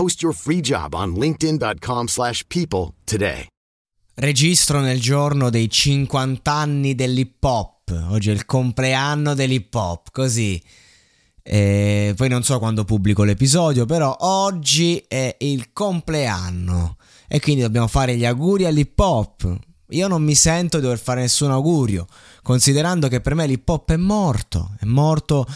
Post your free job on linkedin.com/people slash people today. Registro nel giorno dei 50 anni dell'hip hop. Oggi è il compleanno dell'hip hop, così. E poi non so quando pubblico l'episodio, però oggi è il compleanno e quindi dobbiamo fare gli auguri all'hip hop. Io non mi sento di dover fare nessun augurio, considerando che per me l'hip hop è morto, è morto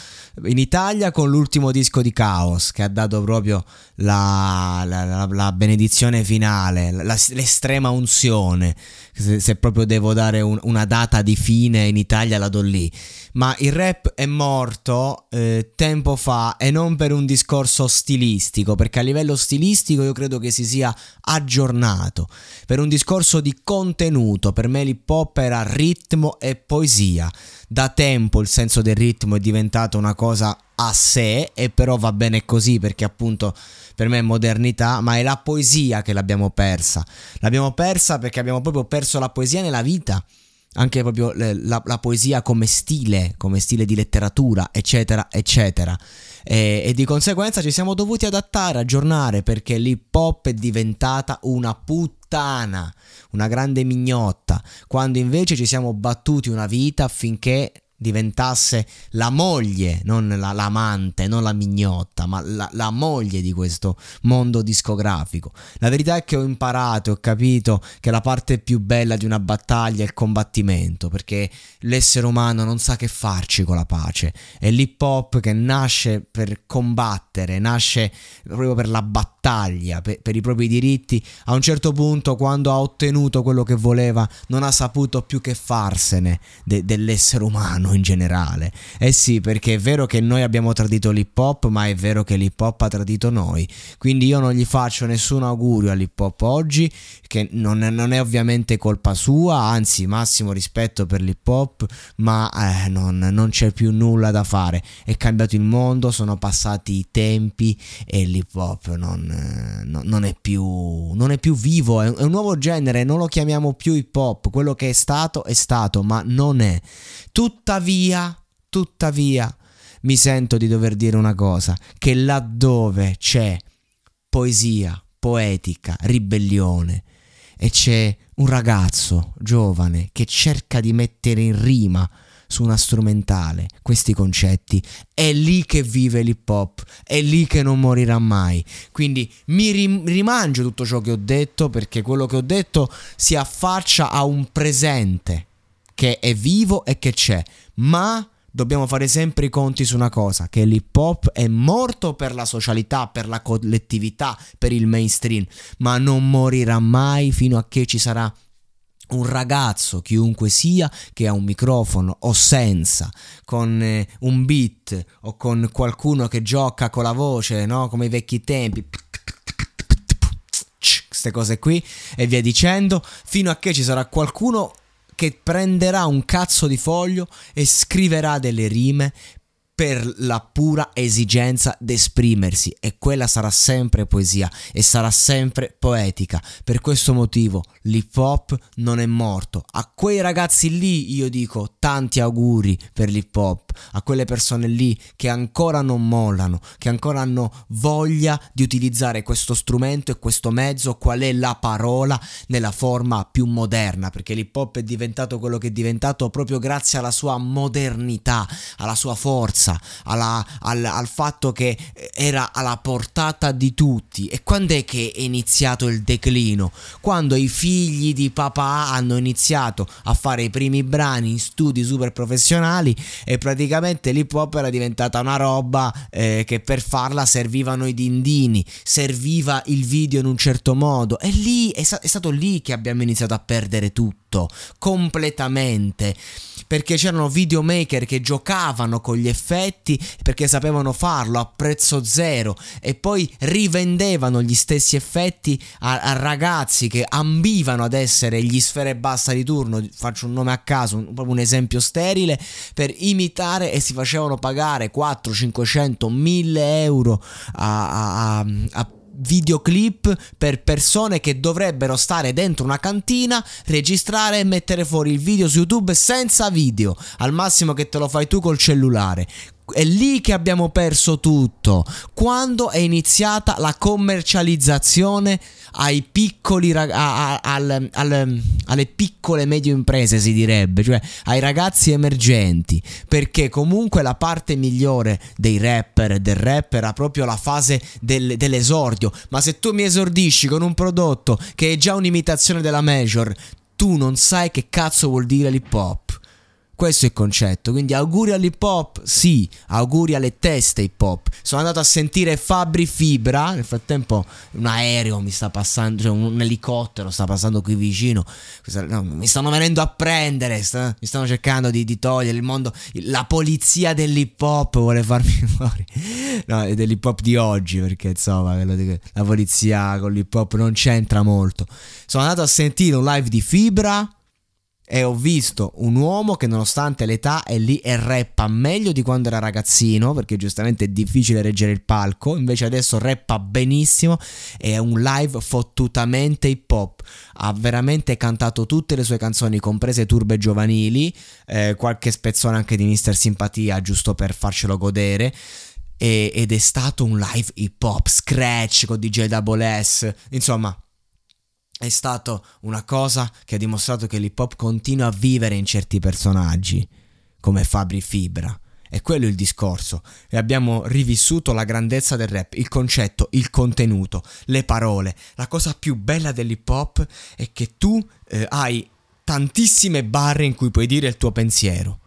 in Italia con l'ultimo disco di Chaos che ha dato proprio la, la, la, la benedizione finale, l'estrema unzione, se, se, proprio devo dare un, una data di fine in Italia la do lì, ma il rap è morto eh, tempo fa e non per un discorso stilistico, perché a livello stilistico io credo che si sia aggiornato, per un discorso di contenuto, per me l'hip hop era ritmo e poesia da tempo il senso del ritmo è diventato una cosa a sé e però va bene così perché appunto per me è modernità, ma è la poesia che l'abbiamo persa. L'abbiamo persa perché abbiamo proprio perso la poesia nella vita anche proprio la, la, poesia come stile, come stile di letteratura, eccetera, eccetera. E, e, di conseguenza ci siamo dovuti adattare, aggiornare, perché l'hip hop è diventata una puttana, una grande mignotta, quando invece ci siamo battuti una vita affinché diventasse la moglie, non la, l'amante, non la mignotta, ma la, la, moglie di questo mondo discografico. La verità è che ho imparato e ho capito che la parte più bella di una battaglia è il combattimento, perché l'essere umano non sa che farci con la pace. È l'hip hop che nasce per combattere, nasce proprio per la battaglia, per, per i propri diritti. A un certo punto, quando ha ottenuto quello che voleva, non ha saputo più che farsene de, dell'essere umano umano in generale. Eh sì, perché è vero che noi abbiamo tradito l'hip hop, ma è vero che l'hip hop ha tradito noi. Quindi io non gli faccio nessun augurio all'hip hop oggi, che non è, non è ovviamente colpa sua, anzi massimo rispetto per l'hip hop, ma eh, non, non c'è più nulla da fare. È cambiato il mondo, sono passati i tempi e l'hip hop non, eh, non, è, più, non è più vivo, è un nuovo genere, non lo chiamiamo più hip hop, quello che è stato è stato, ma non è. Tuttavia, tuttavia, mi sento di dover dire una cosa, che laddove c'è poesia, poetica, ribellione e c'è un ragazzo giovane che cerca di mettere in rima su una strumentale questi concetti, è lì che vive l'hip hop, è lì che non morirà mai. Quindi mi rim- rimangio tutto ciò che ho detto perché quello che ho detto si affaccia a un presente che è vivo e che c'è, ma dobbiamo fare sempre i conti su una cosa, che l'hip hop è morto per la socialità, per la collettività, per il mainstream, ma non morirà mai fino a che ci sarà un ragazzo, chiunque sia, che ha un microfono o senza, con eh, un beat o con qualcuno che gioca con la voce, no? come i vecchi tempi, queste cose qui e via dicendo, fino a che ci sarà qualcuno che prenderà un cazzo di foglio e scriverà delle rime per la pura esigenza d'esprimersi e quella sarà sempre poesia e sarà sempre poetica. Per questo motivo l'hip hop non è morto. A quei ragazzi lì io dico tanti auguri per l'hip hop, a quelle persone lì che ancora non mollano, che ancora hanno voglia di utilizzare questo strumento e questo mezzo, qual è la parola nella forma più moderna, perché l'hip hop è diventato quello che è diventato proprio grazie alla sua modernità, alla sua forza forza, alla, al, al fatto che era alla portata di tutti. E quando è che è iniziato il declino? Quando i figli di papà hanno iniziato a fare i primi brani in studi super professionali e praticamente l'hip hop era diventata una roba eh, che per farla servivano i dindini, serviva il video in un certo modo. E lì è, è stato lì che abbiamo iniziato a perdere tutto, completamente. Perché c'erano videomaker che giocavano con gli effetti perché sapevano farlo a prezzo zero e poi rivendevano gli stessi effetti a, a ragazzi che ambivano ad essere gli sfere bassa di turno, faccio un nome a caso, un, proprio un esempio sterile, per imitare e si facevano pagare 4, 500, 1000 euro a, a, a videoclip per persone che dovrebbero stare dentro una cantina, registrare e mettere fuori il video su YouTube senza video, al massimo che te lo fai tu col cellulare. È lì che abbiamo perso tutto. Quando è iniziata la commercializzazione ai piccoli a, a, al, al, alle piccole e medie imprese, si direbbe, cioè ai ragazzi emergenti. Perché comunque la parte migliore dei rapper e del rap era proprio la fase del, dell'esordio. Ma se tu mi esordisci con un prodotto che è già un'imitazione della major, tu non sai che cazzo vuol dire l'hip hop. Questo è il concetto. Quindi auguri all'hip hop, sì, auguri alle teste hip hop. Sono andato a sentire Fabri Fibra. Nel frattempo un aereo mi sta passando, cioè un elicottero sta passando qui vicino. No, mi stanno venendo a prendere. Sta, mi stanno cercando di, di, togliere il mondo. La polizia dell'hip hop vuole farmi fuori. No, dell'hip hop di oggi. Perché insomma, la polizia con l'hip hop non c'entra molto. Sono andato a sentire un live di Fibra e ho visto un uomo che nonostante l'età è lì e rappa meglio di quando era ragazzino, perché giustamente è difficile reggere il palco, invece adesso rappa benissimo e è un live fottutamente hip hop. Ha veramente cantato tutte le sue canzoni, comprese turbe giovanili, eh, qualche spezzone anche di Mister Simpatia, giusto per farcelo godere. ed è stato un live hip hop, scratch con DJ Double S, insomma è stata una cosa che ha dimostrato che l'hip hop continua a vivere in certi personaggi, come Fabri Fibra. E quello è il discorso. E abbiamo rivissuto la grandezza del rap, il concetto, il contenuto, le parole. La cosa più bella dell'hip hop è che tu eh, hai tantissime barre in cui puoi dire il tuo pensiero.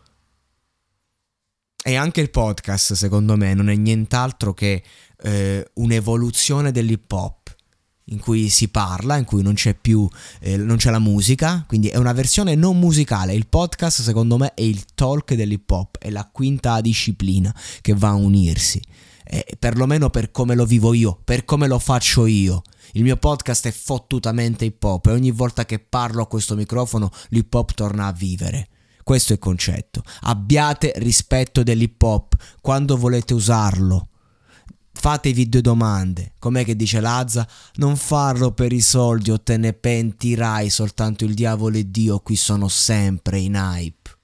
E anche il podcast, secondo me, non è nient'altro che eh, un'evoluzione dell'hip hop in cui si parla, in cui non c'è più, eh, non c'è la musica, quindi è una versione non musicale. Il podcast secondo me è il talk dell'hip hop, è la quinta disciplina che va a unirsi, eh, perlomeno per come lo vivo io, per come lo faccio io. Il mio podcast è fottutamente hip hop e ogni volta che parlo a questo microfono l'hip hop torna a vivere. Questo è il concetto. Abbiate rispetto dell'hip hop quando volete usarlo Fate video domande, com'è che dice Lazza? Non farlo per i soldi o te ne pentirai, soltanto il diavolo e Dio qui sono sempre in hype.